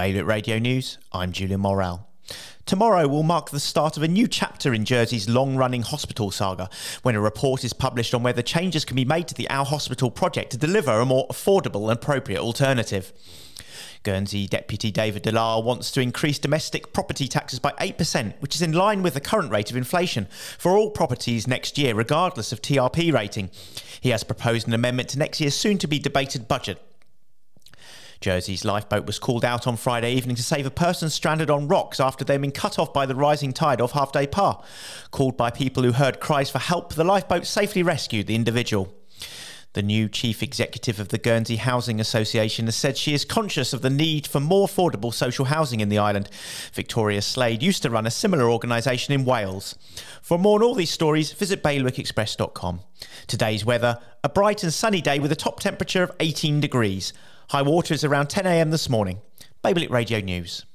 Radio News, I'm Julian Morel. Tomorrow will mark the start of a new chapter in Jersey's long running hospital saga when a report is published on whether changes can be made to the Our Hospital project to deliver a more affordable and appropriate alternative. Guernsey Deputy David Delar wants to increase domestic property taxes by 8%, which is in line with the current rate of inflation for all properties next year, regardless of TRP rating. He has proposed an amendment to next year's soon to be debated budget. Jersey's lifeboat was called out on Friday evening to save a person stranded on rocks after they'd been cut off by the rising tide off Havre des Pas. Called by people who heard cries for help, the lifeboat safely rescued the individual. The new chief executive of the Guernsey Housing Association has said she is conscious of the need for more affordable social housing in the island. Victoria Slade used to run a similar organisation in Wales. For more on all these stories, visit bailiwickexpress.com. Today's weather a bright and sunny day with a top temperature of 18 degrees. High water is around 10am this morning. Bailiwick Radio News.